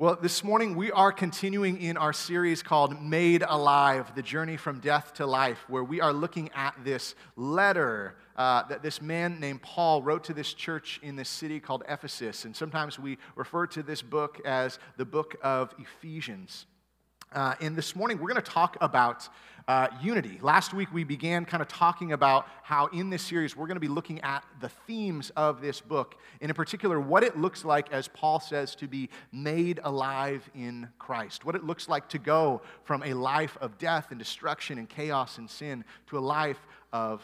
Well, this morning we are continuing in our series called Made Alive The Journey from Death to Life, where we are looking at this letter uh, that this man named Paul wrote to this church in this city called Ephesus. And sometimes we refer to this book as the book of Ephesians. Uh, and this morning, we're going to talk about uh, unity. Last week, we began kind of talking about how in this series, we're going to be looking at the themes of this book, and in particular, what it looks like, as Paul says, to be made alive in Christ. What it looks like to go from a life of death and destruction and chaos and sin to a life of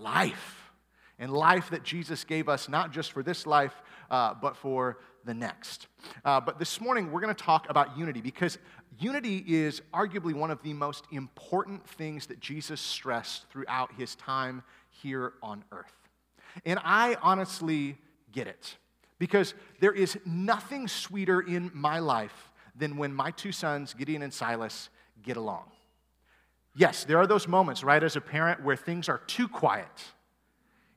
life. And life that Jesus gave us, not just for this life, uh, but for the next. Uh, but this morning, we're going to talk about unity because unity is arguably one of the most important things that Jesus stressed throughout his time here on earth. And I honestly get it because there is nothing sweeter in my life than when my two sons, Gideon and Silas, get along. Yes, there are those moments, right, as a parent where things are too quiet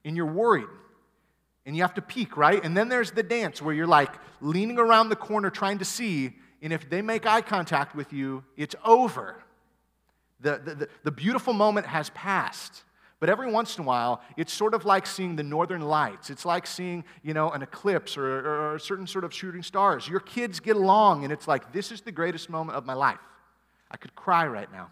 and you're worried and you have to peek, right? And then there's the dance where you're like leaning around the corner trying to see and if they make eye contact with you, it's over. The, the, the, beautiful moment has passed. But every once in a while, it's sort of like seeing the northern lights. It's like seeing, you know, an eclipse or, or a certain sort of shooting stars. Your kids get along, and it's like, this is the greatest moment of my life. I could cry right now.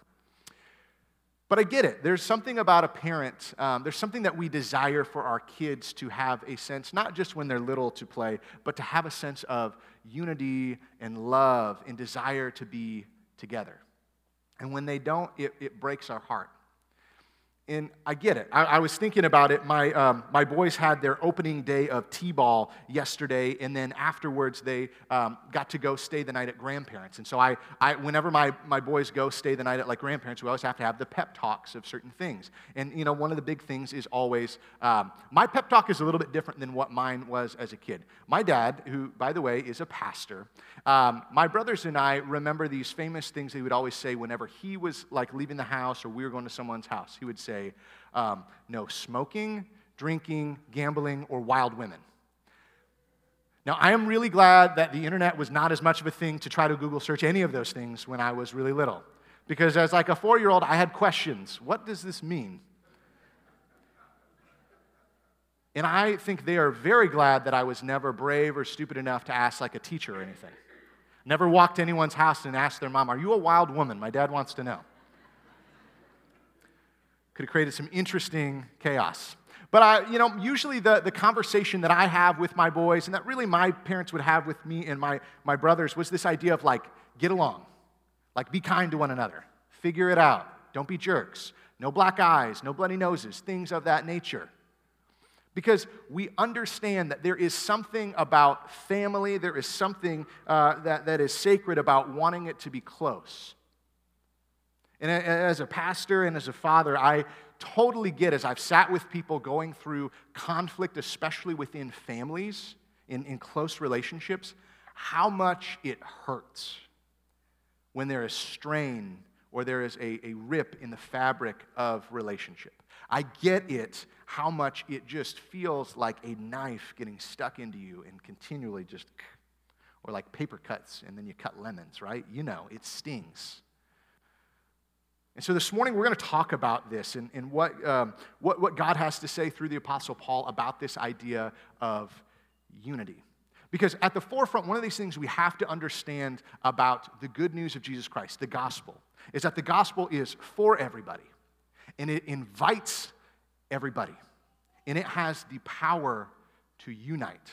But I get it. There's something about a parent, um, there's something that we desire for our kids to have a sense, not just when they're little to play, but to have a sense of unity and love and desire to be together. And when they don't, it, it breaks our heart. And I get it. I, I was thinking about it. My, um, my boys had their opening day of T ball yesterday, and then afterwards they um, got to go stay the night at grandparents. And so, I, I, whenever my, my boys go stay the night at like grandparents, we always have to have the pep talks of certain things. And, you know, one of the big things is always um, my pep talk is a little bit different than what mine was as a kid. My dad, who, by the way, is a pastor, um, my brothers and I remember these famous things he would always say whenever he was like leaving the house or we were going to someone's house. He would say, say um, no smoking, drinking, gambling, or wild women. Now, I am really glad that the internet was not as much of a thing to try to Google search any of those things when I was really little. Because as like a four year old, I had questions. What does this mean? And I think they are very glad that I was never brave or stupid enough to ask like a teacher or anything. Never walked to anyone's house and asked their mom, Are you a wild woman? My dad wants to know could have created some interesting chaos. But I, you know, usually the, the conversation that I have with my boys, and that really my parents would have with me and my, my brothers, was this idea of like, get along, like, be kind to one another, figure it out, don't be jerks, no black eyes, no bloody noses, things of that nature. Because we understand that there is something about family, there is something uh, that, that is sacred about wanting it to be close. And as a pastor and as a father, I totally get as I've sat with people going through conflict, especially within families, in, in close relationships, how much it hurts when there is strain or there is a, a rip in the fabric of relationship. I get it, how much it just feels like a knife getting stuck into you and continually just, or like paper cuts and then you cut lemons, right? You know, it stings. And so this morning, we're going to talk about this and, and what, um, what, what God has to say through the Apostle Paul about this idea of unity. Because at the forefront, one of these things we have to understand about the good news of Jesus Christ, the gospel, is that the gospel is for everybody and it invites everybody and it has the power to unite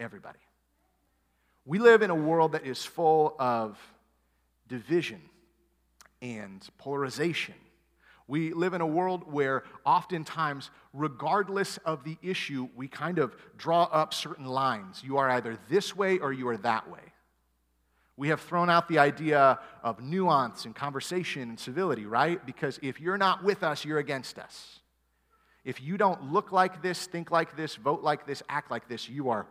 everybody. We live in a world that is full of division and polarization. We live in a world where oftentimes, regardless of the issue, we kind of draw up certain lines. You are either this way or you are that way. We have thrown out the idea of nuance and conversation and civility, right? Because if you're not with us, you're against us. If you don't look like this, think like this, vote like this, act like this, you are.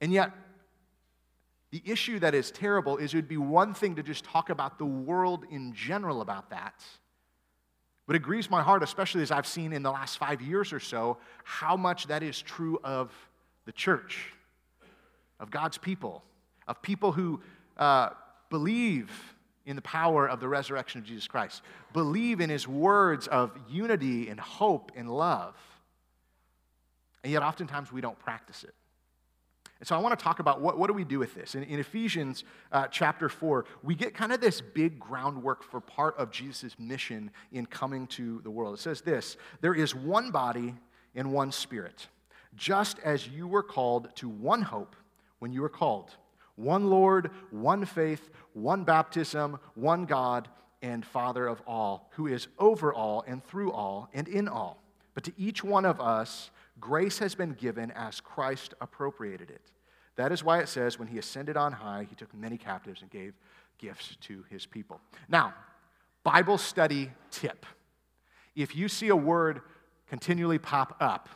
And yet, the issue that is terrible is it would be one thing to just talk about the world in general about that. But it grieves my heart, especially as I've seen in the last five years or so, how much that is true of the church. of God's people, of people who uh, believe in the power of the resurrection of Jesus Christ, believe in his words of unity and hope and love. And yet, oftentimes, we don't practice it. And so I want to talk about what, what do we do with this. In, in Ephesians uh, chapter 4, we get kind of this big groundwork for part of Jesus' mission in coming to the world. It says this There is one body and one spirit, just as you were called to one hope when you were called. One Lord, one faith, one baptism, one God and Father of all, who is over all and through all and in all. But to each one of us, Grace has been given as Christ appropriated it. That is why it says, when he ascended on high, he took many captives and gave gifts to his people. Now, Bible study tip. If you see a word continually pop up,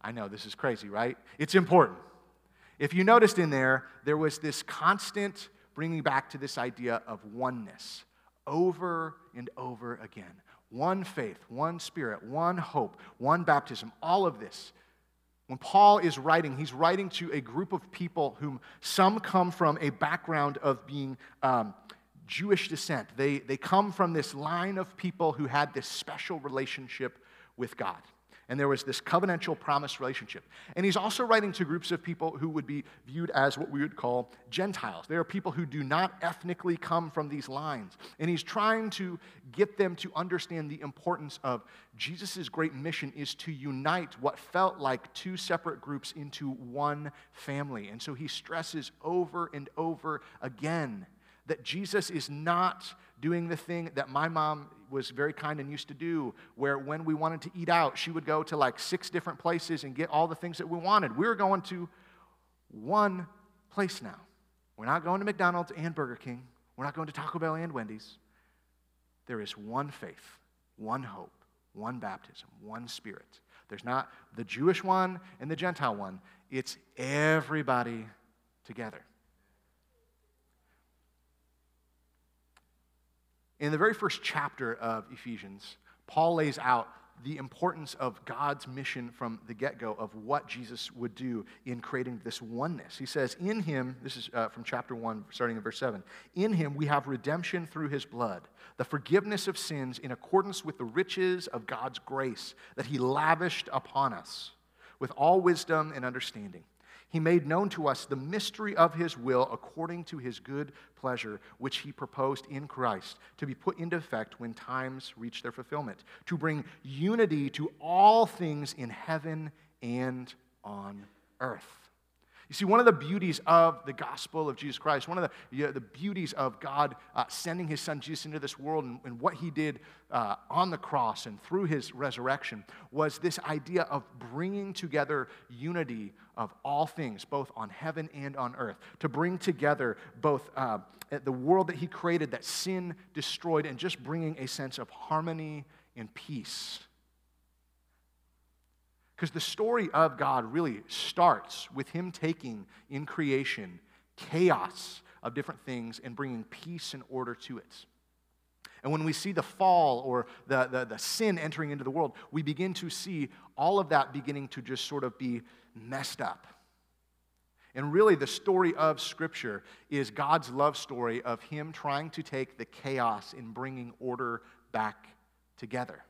I know this is crazy, right? It's important. If you noticed in there, there was this constant bringing back to this idea of oneness over and over again one faith, one spirit, one hope, one baptism, all of this. When Paul is writing, he's writing to a group of people whom some come from a background of being um, Jewish descent. They, they come from this line of people who had this special relationship with God and there was this covenantal promise relationship. And he's also writing to groups of people who would be viewed as what we would call Gentiles. They are people who do not ethnically come from these lines. And he's trying to get them to understand the importance of Jesus' great mission is to unite what felt like two separate groups into one family. And so he stresses over and over again that Jesus is not doing the thing that my mom was very kind and used to do, where when we wanted to eat out, she would go to like six different places and get all the things that we wanted. We were going to one place now. We're not going to McDonald's and Burger King. We're not going to Taco Bell and Wendy's. There is one faith, one hope, one baptism, one spirit. There's not the Jewish one and the Gentile one, it's everybody together. In the very first chapter of Ephesians, Paul lays out the importance of God's mission from the get go of what Jesus would do in creating this oneness. He says, In him, this is uh, from chapter 1, starting in verse 7, in him we have redemption through his blood, the forgiveness of sins in accordance with the riches of God's grace that he lavished upon us with all wisdom and understanding. He made known to us the mystery of his will according to his good pleasure, which he proposed in Christ to be put into effect when times reach their fulfillment, to bring unity to all things in heaven and on earth. You see, one of the beauties of the gospel of Jesus Christ, one of the, you know, the beauties of God uh, sending his son Jesus into this world and, and what he did uh, on the cross and through his resurrection was this idea of bringing together unity of all things, both on heaven and on earth, to bring together both uh, the world that he created that sin destroyed and just bringing a sense of harmony and peace because the story of God really starts with Him taking in creation chaos of different things and bringing peace and order to it. And when we see the fall or the, the, the, sin entering into the world, we begin to see all of that beginning to just sort of be messed up. And really, the story of Scripture is God's love story of Him trying to take the chaos and bringing order back together.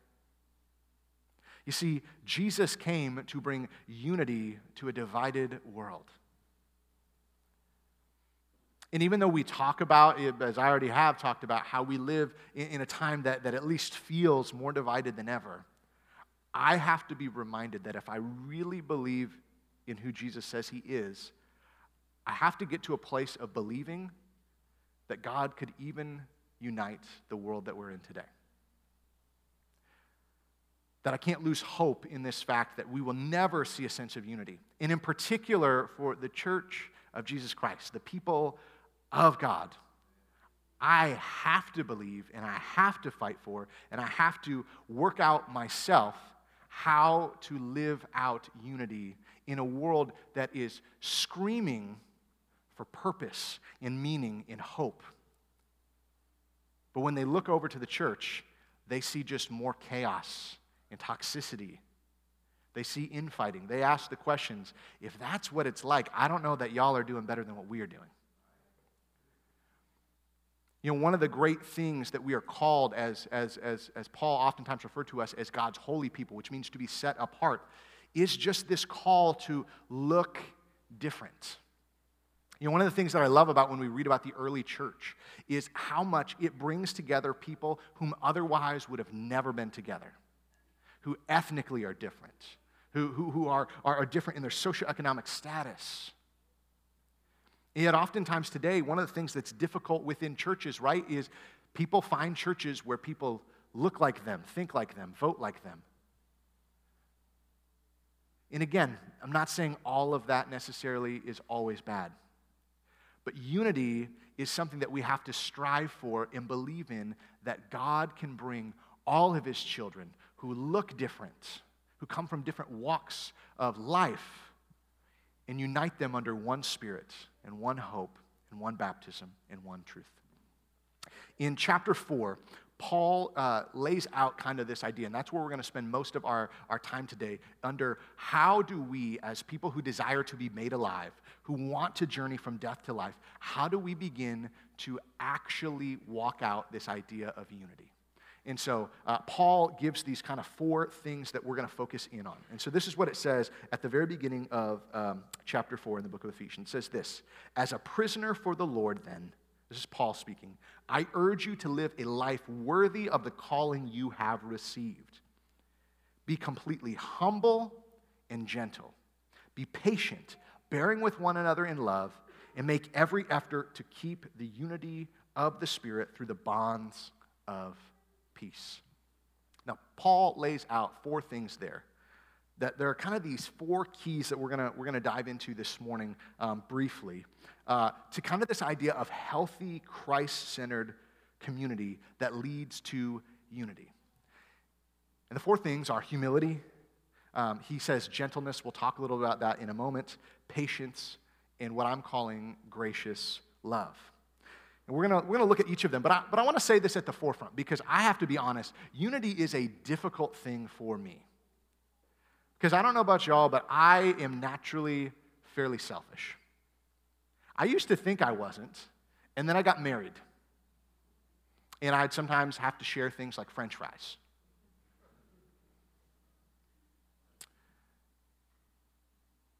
You see, Jesus came to bring unity to a divided world. And even though we talk about, as I already have talked about, how we live in a time that, that at least feels more divided than ever, I have to be reminded that if I really believe in who Jesus says he is, I have to get to a place of believing that God could even unite the world that we're in today that I can't lose hope in this fact that we will never see a sense of unity. And in particular, for the church of Jesus Christ, the people of God, I have to believe and I have to fight for and I have to work out myself how to live out unity in a world that is screaming for purpose and meaning and hope. But when they look over to the church, they see just more chaos and toxicity. They see infighting. They ask the questions if that's what it's like, I don't know that y'all are doing better than what we are doing. You know, one of the great things that we are called as, as, as, as Paul oftentimes referred to us as God's holy people, which means to be set apart, is just this call to look different. You know, one of the things that I love about when we read about the early church is how much it brings together people whom otherwise would have never been together, who ethnically are different, who, who, who are, are, are different in their socioeconomic status. And yet, oftentimes today, one of the things that's difficult within churches, right, is people find churches where people look like them, think like them, vote like them. And again, I'm not saying all of that necessarily is always bad. But unity is something that we have to strive for and believe in that God can bring all of his children who look different, who come from different walks of life, and unite them under one spirit and one hope and one baptism and one truth. In chapter 4, Paul uh, lays out kind of this idea, and that's where we're going to spend most of our, our time today under how do we, as people who desire to be made alive, who want to journey from death to life, how do we begin to actually walk out this idea of unity? And so uh, Paul gives these kind of four things that we're going to focus in on. And so this is what it says at the very beginning of um, chapter 4 in the book of Ephesians. It says this As a prisoner for the Lord, then, this is Paul speaking, I urge you to live a life worthy of the calling you have received. Be completely humble and gentle. Be patient, bearing with one another in love, and make every effort to keep the unity of the Spirit through the bonds of peace. Now, Paul lays out four things there. That there are kind of these four keys that we're gonna, we're gonna dive into this morning um, briefly uh, to kind of this idea of healthy, Christ centered community that leads to unity. And the four things are humility. Um, he says gentleness. We'll talk a little about that in a moment. Patience, and what I'm calling gracious love. And we're going we're gonna look at each of them, but I, but I want to say this at the forefront because I have to be honest. Unity is a difficult thing for me. Because I don't know about y'all, but I am naturally fairly selfish. I used to think I wasn't, and then I got married. And I'd sometimes have to share things like french fries.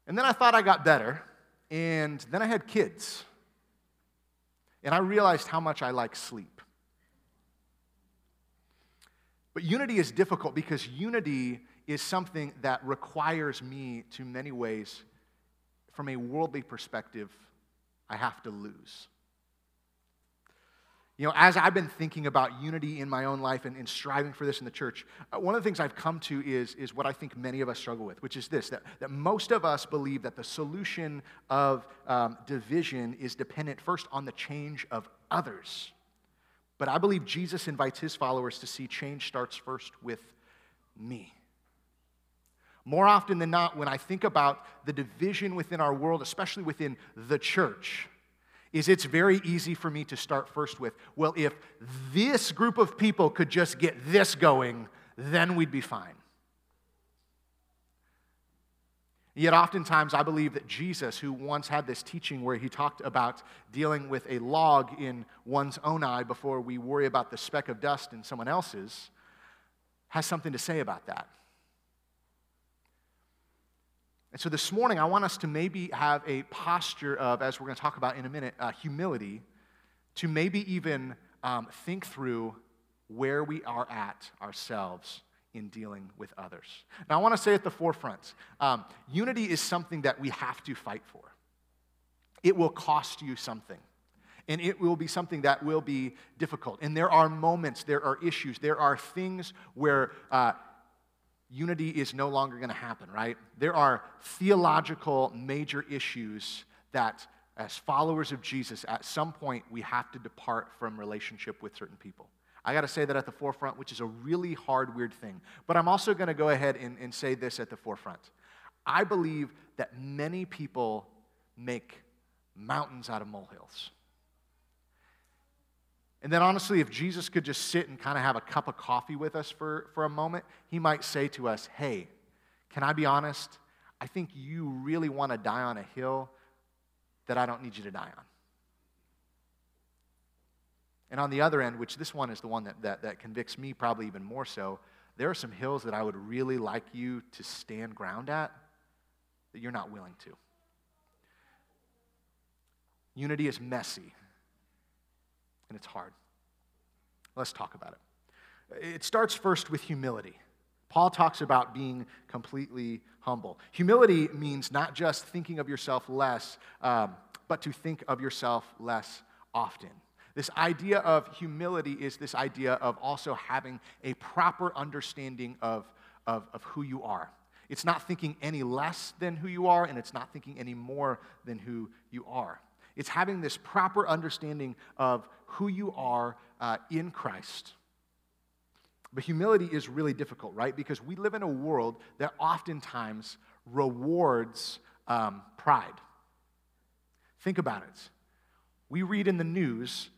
And then I thought I got better, and then I had kids. And I realized how much I like sleep. But unity is difficult because unity is something that requires me, to many ways, from a worldly perspective, I have to lose. You know, as I've been thinking about unity in my own life and, and striving for this in the church, uh, one of the things I've come to is, is what I think many of us struggle with, which is this that, that most of us believe that the solution of um, division is dependent first on the change of others. But I believe Jesus invites his followers to see change starts first with me. More often than not, when I think about the division within our world, especially within the church, is it's very easy for me to start first with, well, if this group of people could just get this going, then we'd be fine. Yet, oftentimes, I believe that Jesus, who once had this teaching where he talked about dealing with a log in one's own eye before we worry about the speck of dust in someone else's, has something to say about that. And so this morning, I want us to maybe have a posture of, as we're going to talk about in a minute, uh, humility, to maybe even um, think through where we are at ourselves in dealing with others. Now, I want to say at the forefront um, unity is something that we have to fight for. It will cost you something. And it will be something that will be difficult. And there are moments, there are issues, there are things where uh, unity is no longer going to happen, right? There are theological major issues that, as followers of Jesus, at some point we have to depart from relationship with certain people. I got to say that at the forefront, which is a really hard, weird thing. But I'm also going to go ahead and, and say this at the forefront. I believe that many people make mountains out of molehills. And then, honestly, if Jesus could just sit and kind of have a cup of coffee with us for, for a moment, he might say to us, Hey, Can I be honest? I think you really want to die on a hill that I don't need you to die on. And on the other end, which this one is the one that, that, that convicts me probably even more so, there are some hills that I would really like you to stand ground at that you're not willing to. Unity is messy and it's hard. Let's talk about it. It starts first with humility. Paul talks about being completely humble. Humility means not just thinking of yourself less, um, but to think of yourself less often. This idea of humility is this idea of also having a proper understanding of, of, of who you are. It's not thinking any less than who you are, and it's not thinking any more than who you are. It's having this proper understanding of who you are uh, in Christ. But humility is really difficult, right? Because we live in a world that oftentimes rewards um, pride. Think about it. We read in the news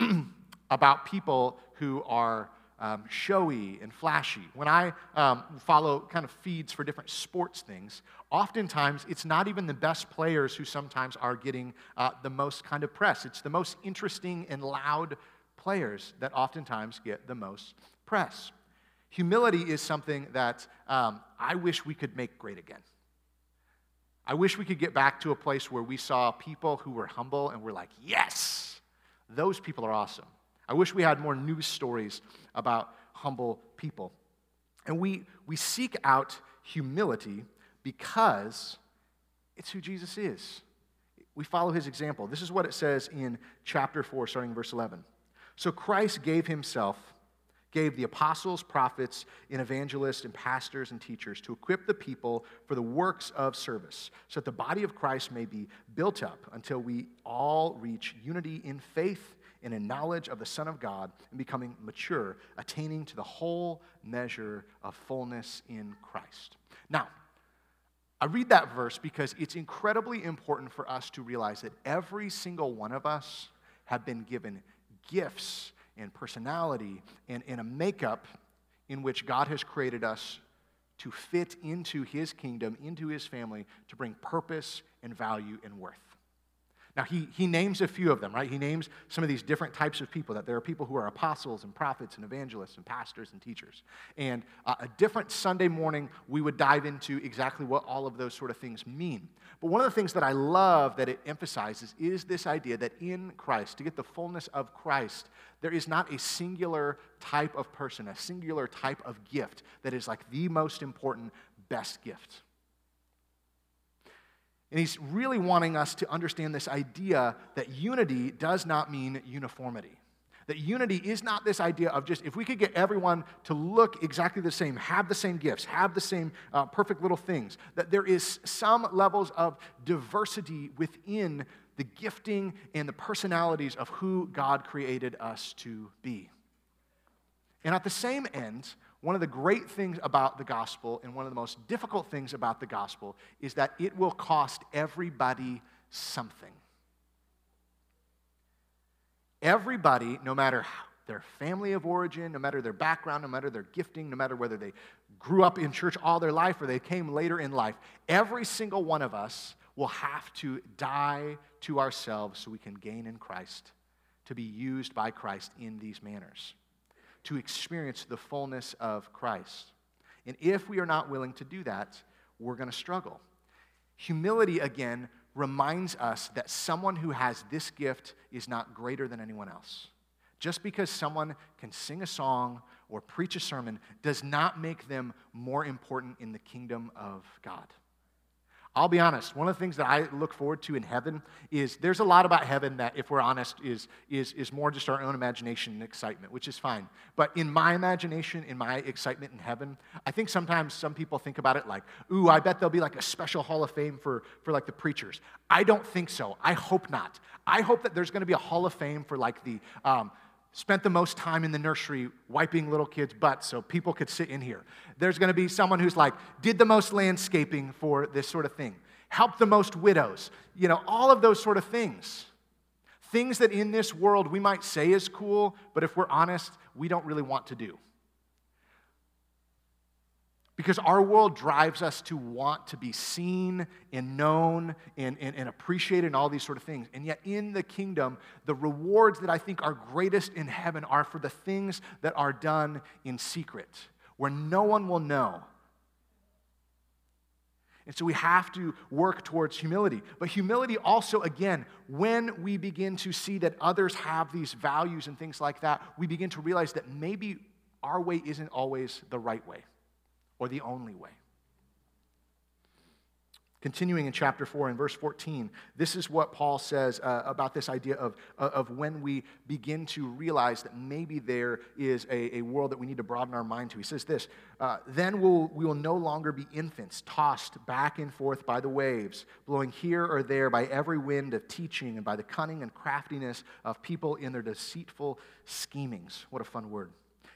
about people who are um, showy and flashy. When I um, follow kind of feeds for different sports things, oftentimes it's not even the best players who sometimes are getting uh, the most kind of press. It's the most interesting and loud players that oftentimes get the most press. Humility is something that um, I wish we could make great again. I wish we could get back to a place where we saw people who were humble and we're like, yes, those people are awesome. I wish we had more news stories about humble people. And we, we seek out humility because it's who Jesus is. We follow his example. This is what it says in chapter 4, starting verse 11. So Christ gave himself gave the apostles, prophets, and evangelists, and pastors and teachers to equip the people for the works of service, so that the body of Christ may be built up until we all reach unity in faith and in knowledge of the Son of God and becoming mature, attaining to the whole measure of fullness in Christ. Now, I read that verse because it's incredibly important for us to realize that every single one of us have been given gifts and personality and, and a makeup in which God has created us to fit into his kingdom, into his family, to bring purpose and value and worth. Now, he, he names a few of them, right? He names some of these different types of people, that there are people who are apostles and prophets and evangelists and pastors and teachers. And uh, a different Sunday morning, we would dive into exactly what all of those sort of things mean. But one of the things that I love that it emphasizes is this idea that in Christ, to get the fullness of Christ, there is not a singular type of person, a singular type of gift that is like the most important, best gift. And he's really wanting us to understand this idea that unity does not mean uniformity. That unity is not this idea of just if we could get everyone to look exactly the same, have the same gifts, have the same uh, perfect little things, that there is some levels of diversity within the gifting and the personalities of who God created us to be. And at the same end, one of the great things about the gospel and one of the most difficult things about the gospel is that it will cost everybody something. Everybody, no matter their family of origin, no matter their background, no matter their gifting, no matter whether they grew up in church all their life or they came later in life, every single one of us will have to die to ourselves so we can gain in Christ, to be used by Christ in these manners to experience the fullness of Christ. And if we are not willing to do that, we're going to struggle. Humility, again, reminds us that someone who has this gift is not greater than anyone else. Just because someone can sing a song or preach a sermon does not make them more important in the kingdom of God. I'll be honest, one of the things that I look forward to in heaven is there's a lot about heaven that, if we're honest, is, is, is more just our own imagination and excitement, which is fine. But in my imagination, in my excitement in heaven, I think sometimes some people think about it like, ooh, I bet there'll be like a special hall of fame for, for like the preachers. I don't think so. I hope not. I hope that there's going to be a hall of fame for like the, um, spent the most time in the nursery wiping little kids' butts so people could sit in here. There's going to be someone who's like, did the most landscaping for this sort of thing, helped the most widows, you know, all of those sort of things. Things that in this world we might say is cool, but if we're honest, we don't really want to do. Because our world drives us to want to be seen and known and, and, and, appreciated and all these sort of things. And yet, in the kingdom, the rewards that I think are greatest in heaven are for the things that are done in secret, where no one will know. And so we have to work towards humility. But humility also, again, when we begin to see that others have these values and things like that, we begin to realize that maybe our way isn't always the right way or the only way. Continuing in chapter 4 and verse 14, this is what Paul says uh, about this idea of, uh, of when we begin to realize that maybe there is a, a world that we need to broaden our mind to. He says this uh, Then we'll, we will no longer be infants, tossed back and forth by the waves, blowing here or there by every wind of teaching and by the cunning and craftiness of people in their deceitful schemings. What a fun word.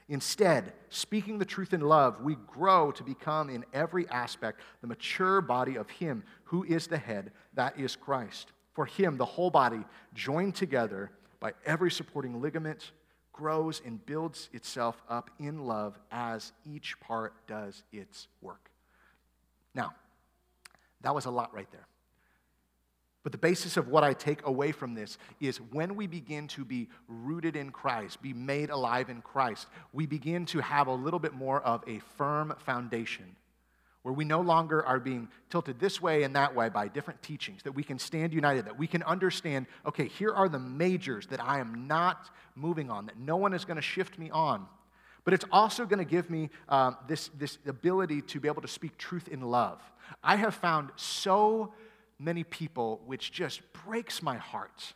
Instead, speaking the truth in love, we grow to become in every aspect the mature body of Him who is the head, that is Christ. For Him, the whole body, joined together by every supporting ligament, grows and builds itself up in love as each part does its work. Now, that was a lot right there. But the basis of what I take away from this is when we begin to be rooted in Christ, be made alive in Christ, we begin to have a little bit more of a firm foundation where we no longer are being tilted this way and that way by different teachings, that we can stand united, that we can understand, okay, here are the majors that I am not moving on, that no one is going to shift me on. But it's also going to give me um, this, this ability to be able to speak truth in love. I have found so many people, which just breaks my heart,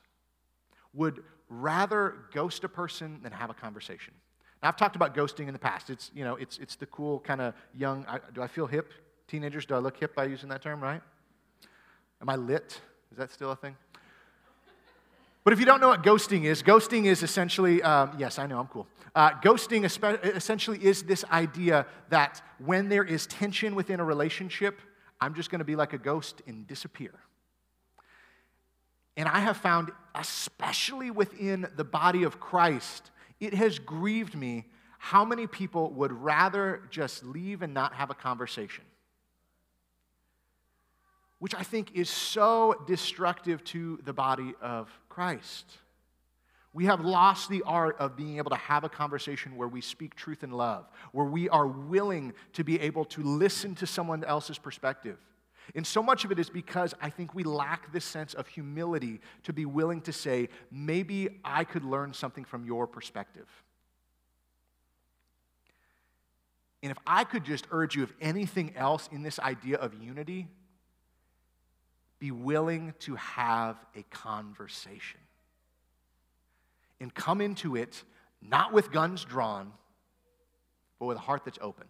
would rather ghost a person than have a conversation. Now, I've talked about ghosting in the past. It's, you know, it's, it's the cool kind of young, I, do I feel hip? Teenagers, do I look hip by using that term, right? Am I lit? Is that still a thing? But if you don't know what ghosting is, ghosting is essentially, um, yes, I know, I'm cool. Uh, ghosting essentially is this idea that when there is tension within a relationship, I'm just going to be like a ghost and disappear. And I have found, especially within the body of Christ, it has grieved me how many people would rather just leave and not have a conversation. Which I think is so destructive to the body of Christ. We have lost the art of being able to have a conversation where we speak truth in love, where we are willing to be able to listen to someone else's perspective. And so much of it is because I think we lack this sense of humility to be willing to say, maybe I could learn something from your perspective. And if I could just urge you, if anything else in this idea of unity, be willing to have a conversation and come into it not with guns drawn, but with a heart that's open.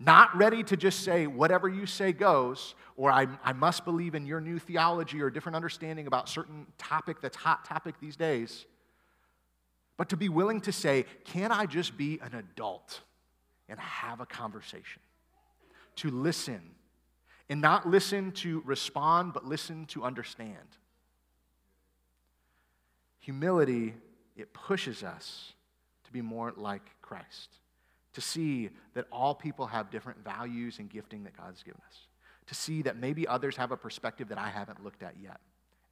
Not ready to just say, whatever you say goes, or I, I must believe in your new theology or different understanding about certain topic that's hot topic these days. But to be willing to say, can I just be an adult and have a conversation? To listen. And not listen to respond, but listen to understand. Humility it pushes us to be more like Christ, to see that all people have different values and gifting that God's given us, to see that maybe others have a perspective that I haven't looked at yet,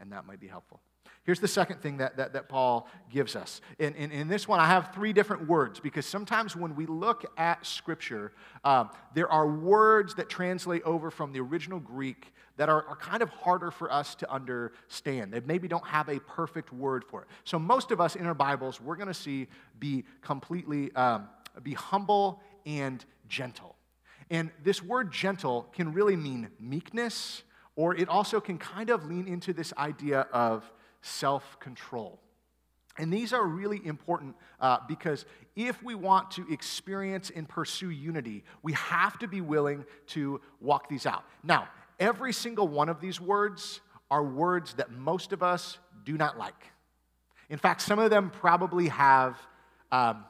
and that might be helpful. Here's the second thing that, that, that Paul gives us. In, in, in, this one, I have three different words because sometimes when we look at Scripture, um, there are words that translate over from the original Greek that are, are kind of harder for us to understand. They maybe don't have a perfect word for it. So most of us in our Bibles, we're going to see be completely, um, be humble and gentle. And this word gentle can really mean meekness, or it also can kind of lean into this idea of self control. And these are really important uh, because if we want to experience and pursue unity, we have to be willing to walk these out. Now, Every single one of these words are words that most of us do not like. In fact, some of them probably have um,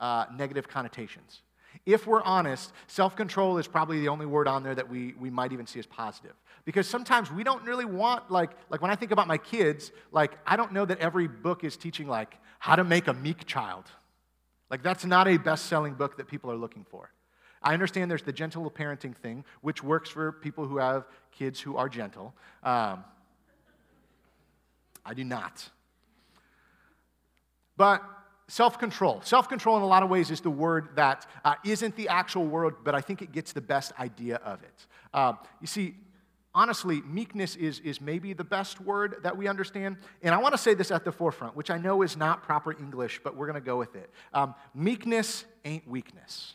uh, negative connotations. If we're honest, self control is probably the only word on there that we, we might even see as positive. Because sometimes we don't really want, like, like when I think about my kids, like, I don't know that every book is teaching, like, how to make a meek child. Like, that's not a best selling book that people are looking for. I understand there's the gentle parenting thing, which works for people who have kids who are gentle. Um, I do not. But self control. Self control, in a lot of ways, is the word that uh, not the actual word, but I think it gets the best idea of it. Uh, you see, honestly, meekness is, is maybe the best word that we understand. And I want to say this at the forefront, which I know is not proper English, but we're going to go with it. Um, meekness ain't weakness.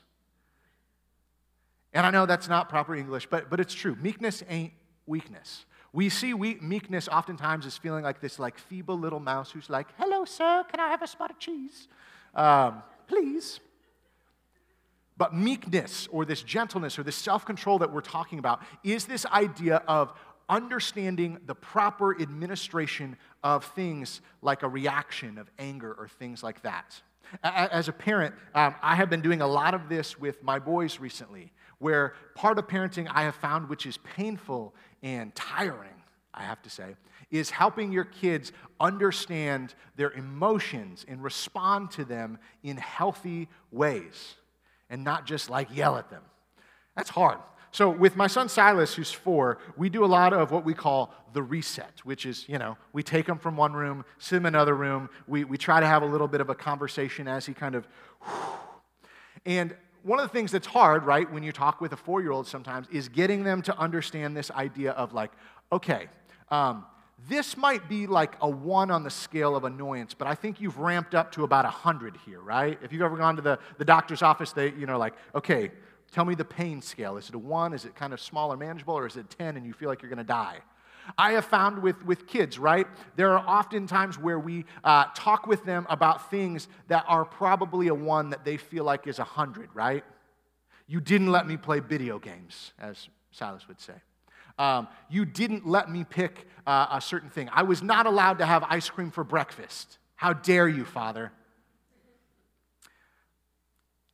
And I know that's not proper English, but, but it's true. Meekness ain't weakness. We see meekness oftentimes as feeling like this like feeble little mouse who's like, hello, sir, can I have a spot of cheese? Um, please. But meekness or this gentleness or this self control that we're talking about is this idea of understanding the proper administration of things like a reaction of anger or things like that. As a parent, um, I have been doing a lot of this with my boys recently where part of parenting I have found, which is painful and tiring, I have to say, is helping your kids understand their emotions and respond to them in healthy ways and not just like yell at them. That's hard. So, with my son Silas, who's four, we do a lot of what we call the reset, which is, you know, we take him from one room, sit him in another room. We, we try to have a little bit of a conversation as he kind of. And one of the things that's hard, right, when you talk with a four year old sometimes is getting them to understand this idea of like, okay, um, this might be like a one on the scale of annoyance, but I think you've ramped up to about a 100 here, right? If you've ever gone to the, the doctor's office, they, you know, like, okay, tell me the pain scale. Is it a one? Is it kind of small or manageable? Or is it 10 and you feel like you're going to die? I have found with, with kids, right? There are often times where we uh, talk with them about things that are probably a one that they feel like is a hundred, right? You didn't let me play video games, as Silas would say. Um, you didn't let me pick uh, a certain thing. I was not allowed to have ice cream for breakfast. How dare you, Father?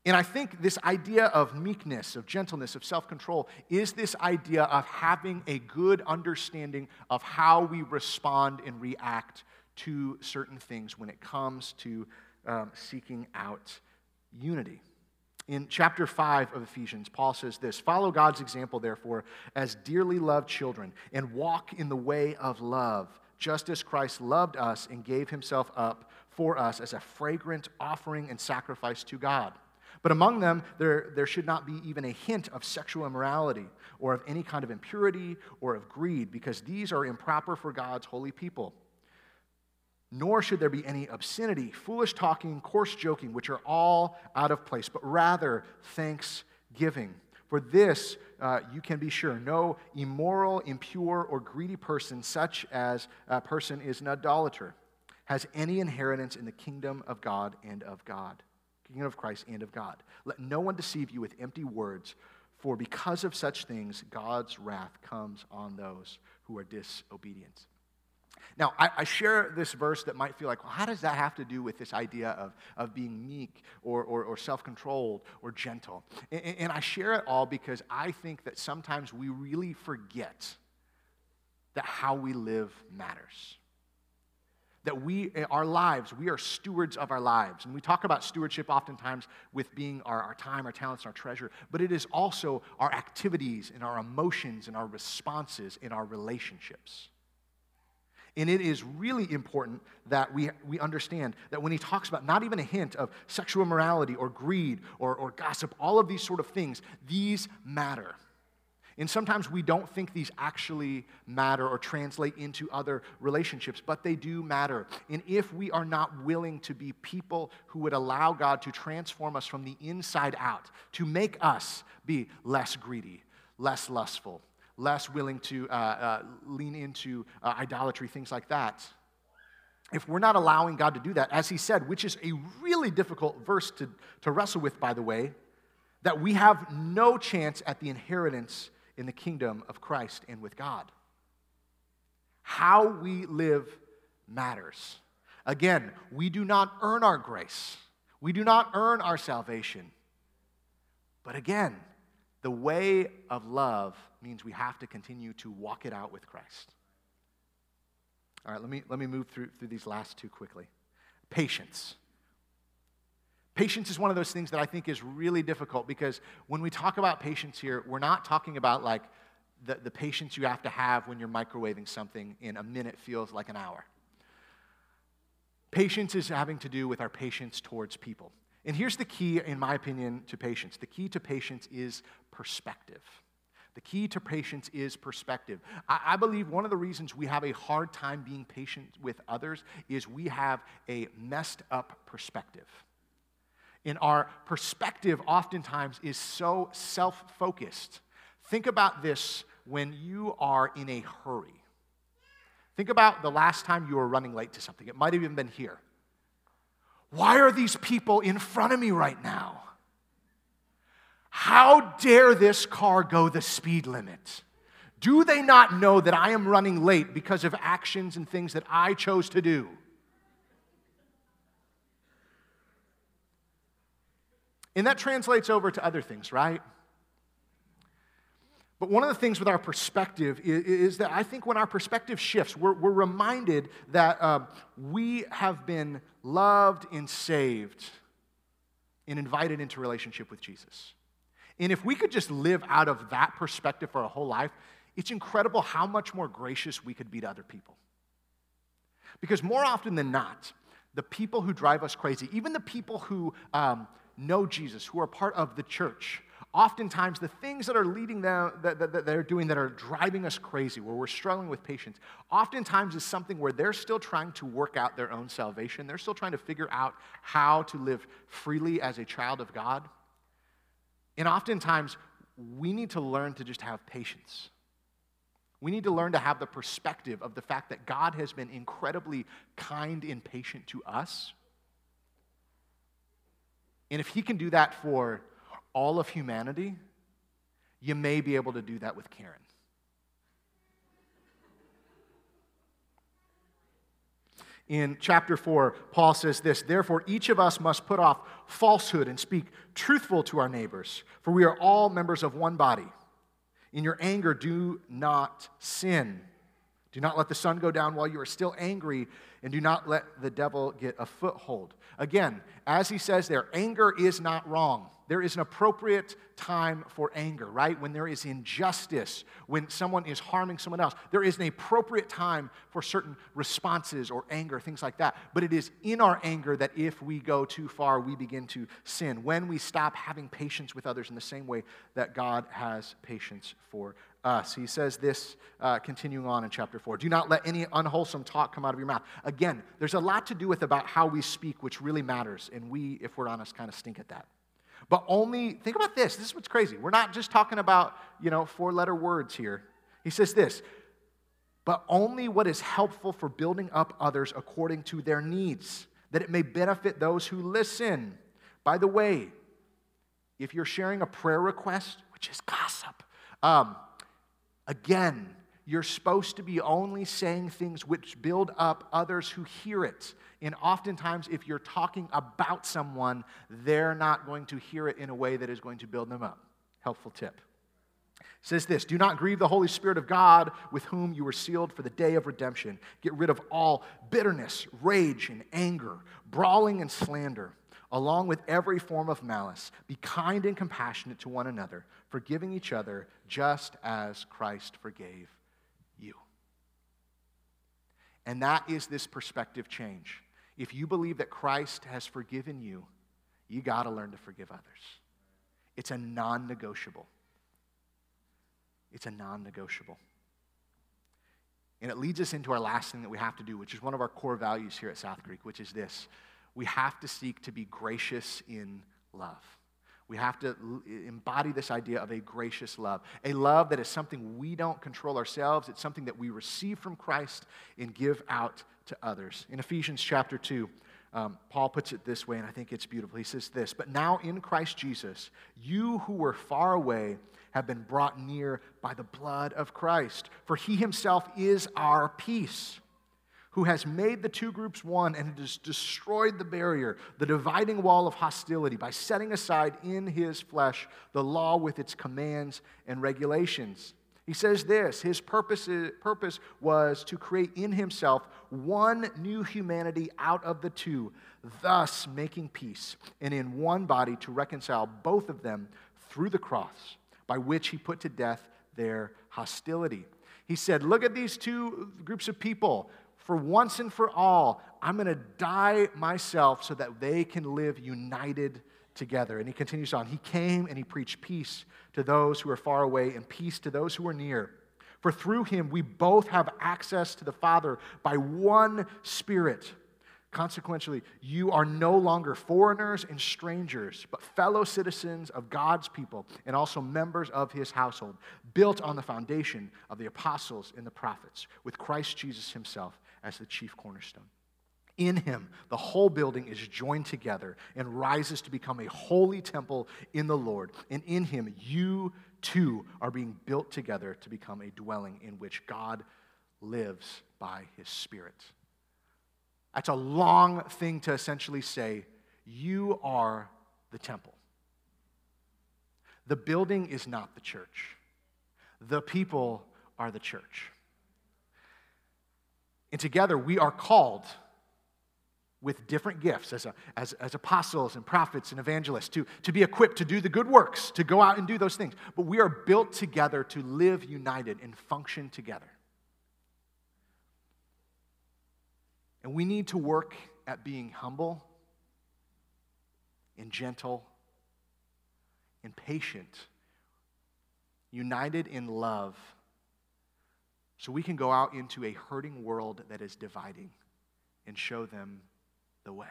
And I think this idea of meekness, of gentleness, of self control is this idea of having a good understanding of how we respond and react to certain things when it comes to um, seeking out unity. In chapter 5 of Ephesians, Paul says this Follow God's example, therefore, as dearly loved children, and walk in the way of love, just as Christ loved us and gave himself up for us as a fragrant offering and sacrifice to God. But among them, there, there should not be even a hint of sexual immorality or of any kind of impurity or of greed, because these are improper for God's holy people. Nor should there be any obscenity, foolish talking, coarse joking, which are all out of place, but rather thanksgiving. For this uh, you can be sure no immoral, impure, or greedy person, such as a person is an idolater, has any inheritance in the kingdom of God and of God of Christ and of God. Let no one deceive you with empty words, for because of such things, God's wrath comes on those who are disobedient. Now, I, I, share this verse that might feel like, well, how does that have to do with this idea of, of being meek or, or, or self controlled or gentle? And, and I share it all because I think that sometimes we really forget that how we live matters that we, eh, our lives, we are stewards of our lives. And we talk about stewardship oftentimes with being our, our time, our talents, our treasure, but it is also our activities and our emotions and our responses in our relationships. And it is really important that we, we understand that when he talks about not even a hint of sexual immorality or greed or, or gossip, all of these sort of things, these matter. And sometimes we don't think these actually matter or translate into other relationships, but they do matter. And if we are not willing to be people who would allow God to transform us from the inside out, to make us be less greedy, less lustful, less willing to uh, uh, lean into uh, idolatry, things like that. If we're not allowing God to do that, as he said, which is a really difficult verse to, to wrestle with, by the way, that we have no chance at the inheritance in the kingdom of Christ and with God. How we live matters. Again, we do not earn our grace, we do not earn our salvation. But again, the way of love means we have to continue to walk it out with Christ. All right, let me, let me move through, through these last two quickly. Patience. Patience is one of those things that I think is really difficult because when we talk about patience here, we're not talking about like the, the patience you have to have when you're microwaving something in a minute feels like an hour. Patience is having to do with our patience towards people. And here's the key, in my opinion, to patience the key to patience is perspective. The key to patience is perspective. I, I, believe one of the reasons we have a hard time being patient with others is we have a messed up perspective. And our perspective oftentimes is so self focused. Think about this when you are in a hurry. Think about the last time you were running late to something. It might have even been here. Why are these people in front of me right now? How dare this car go the speed limit? Do they not know that I am running late because of actions and things that I chose to do? And that translates over to other things, right? But one of the things with our perspective is, is that I think when our perspective shifts, we're, we're reminded that uh, we have been loved and saved and invited into relationship with Jesus. And if we could just live out of that perspective for our whole life, it's incredible how much more gracious we could be to other people. Because more often than not, the people who drive us crazy, even the people who um, know Jesus, who are part of the church, oftentimes the things that are leading them, that, that, that, they're doing that are driving us crazy, where we're struggling with patience, oftentimes is something where they're still trying to work out their own salvation. They're still trying to figure out how to live freely as a child of God. And oftentimes, we need to learn to just have patience. We need to learn to have the perspective of the fact that God has been incredibly kind and patient to us. And if He can do that for all of humanity, you may be able to do that with Karen. In chapter 4, Paul says this Therefore, each of us must put off falsehood and speak truthful to our neighbors, for we are all members of one body. In your anger, do not sin. Do not let the sun go down while you are still angry, and do not let the devil get a foothold. Again, as he says there, anger is not wrong there is an appropriate time for anger, right? When there is injustice, when someone is harming someone else, there is an appropriate time for certain responses or anger, things like that. But it is in our anger that if we go too far, we begin to sin. When we stop having patience with others in the same way that God has patience for us. He says this, uh, continuing on in chapter 4 Do not let any unwholesome talk come out of your mouth. Again, there's a lot to do with about how we speak, which really matters. And we, if we're honest, kind of stink at that. But only, think about this. This is what's crazy. We're not just talking about, you know, four letter words here. He says this, but only what is helpful for building up others according to their needs, that it may benefit those who listen. By the way, if you're sharing a prayer request, which is gossip, um, again, you're supposed to be only saying things which build up others who hear it. And oftentimes, if you're talking about someone, they're not going to hear it in a way that is going to build them up. Helpful tip. It says this Do not grieve the Holy Spirit of God with whom you were sealed for the day of redemption. Get rid of all bitterness, rage, and anger, brawling and slander, along with every form of malice. Be kind and compassionate to one another, forgiving each other just as Christ forgave you. And that is this perspective change. If you believe that Christ has forgiven you, you got to learn to forgive others. It's a non negotiable. It's a non negotiable. And it leads us into our last thing that we have to do, which is one of our core values here at South Creek, which is this we have to seek to be gracious in love. We have to embody this idea of a gracious love, a love that is something we don't control ourselves. It's something that we receive from Christ and give out to others. In Ephesians chapter 2, um, Paul puts it this way, and I think it's beautiful. He says this But now in Christ Jesus, you who were far away have been brought near by the blood of Christ, for he himself is our peace who has made the two groups one and has destroyed the barrier, the dividing wall of hostility, by setting aside in his flesh the law with its commands and regulations. He says this His purpose, purpose was to create in Himself one new humanity out of the two, thus making peace, and in one body to reconcile both of them through the cross, by which He put to death their hostility. He said, Look at these two groups of people. For once and for all, I'm going to die myself so that they can live united together. And he continues on. He came and he preached peace to those who are far away and peace to those who are near. For through him we both have access to the Father by one Spirit. Consequently, you are no longer foreigners and strangers, but fellow citizens of God's people and also members of his household, built on the foundation of the apostles and the prophets, with Christ Jesus himself as the chief cornerstone. In him, the whole building is joined together and rises to become a holy temple in the Lord. And in him, you too are being built together to become a dwelling in which God lives by his Spirit. That's a long thing to essentially say. You are the temple. The building is not the church, the people are the church. And together we are called with different gifts as, a, as, as apostles and prophets and evangelists to, to be equipped to do the good works, to go out and do those things. But we are built together to live united and function together. And we need to work at being humble and gentle and patient, united in love, so we can go out into a hurting world that is dividing and show them the way.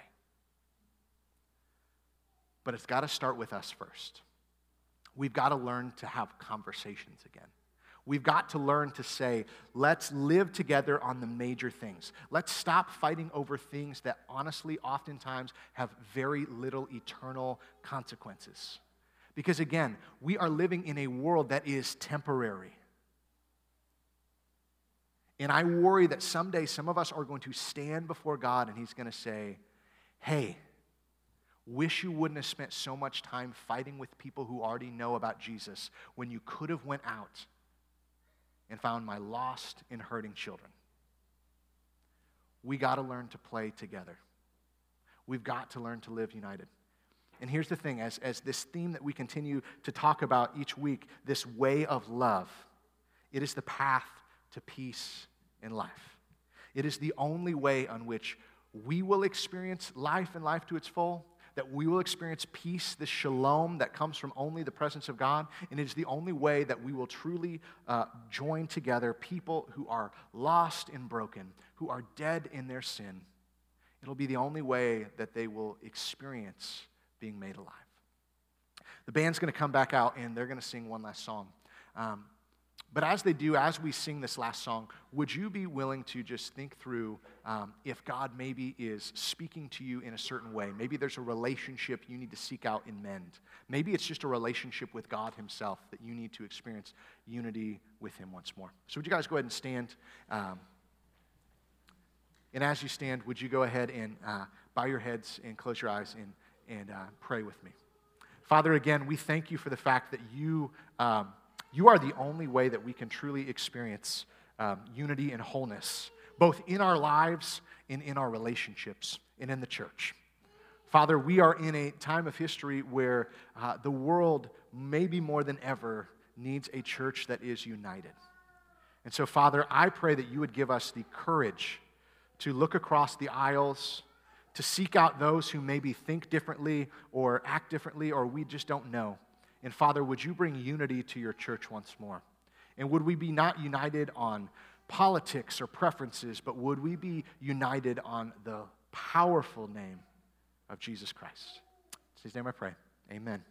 But it's got to start with us first. We've got to learn to have conversations again. We've got to learn to say, let's live together on the major things. Let's stop fighting over things that honestly, oftentimes, have very little eternal consequences. Because again, we are living in a world that is temporary. And I worry that someday some of us are going to stand before God and He's going to say, Hey, wish you wouldn't have spent so much time fighting with people who already know about Jesus when you could have went out and found my lost and hurting children. We got to learn to play together. We've got to learn to live united. And here's the thing as, as this theme that we continue to talk about each week, this way of love, it is the path to peace in life. It is the only way on which we will experience life and life to its full, that we will experience peace, this shalom that comes from only the presence of God. And it is the only way that we will truly uh, join together people who are lost and broken, who are dead in their sin. It'll be the only way that they will experience being made alive. The band's going to come back out and they're going to sing one last song. Um, but as they do, as we sing this last song, would you be willing to just think through um, if God maybe is speaking to you in a certain way? Maybe there's a relationship you need to seek out and mend. Maybe it's just a relationship with God Himself that you need to experience unity with Him once more. So, would you guys go ahead and stand? Um, and as you stand, would you go ahead and uh, bow your heads and close your eyes and, and uh, pray with me? Father, again, we thank you for the fact that you. Um, you are the only way that we can truly experience um, unity and wholeness, both in our lives and in our relationships and in the church. Father, we are in a time of history where uh, the world, maybe more than ever, needs a church that is united. And so, Father, I pray that you would give us the courage to look across the aisles, to seek out those who maybe think differently or act differently, or we just don't know. And Father, would you bring unity to your church once more? And would we be not united on politics or preferences, but would we be united on the powerful name of Jesus Christ? In his name I pray. Amen.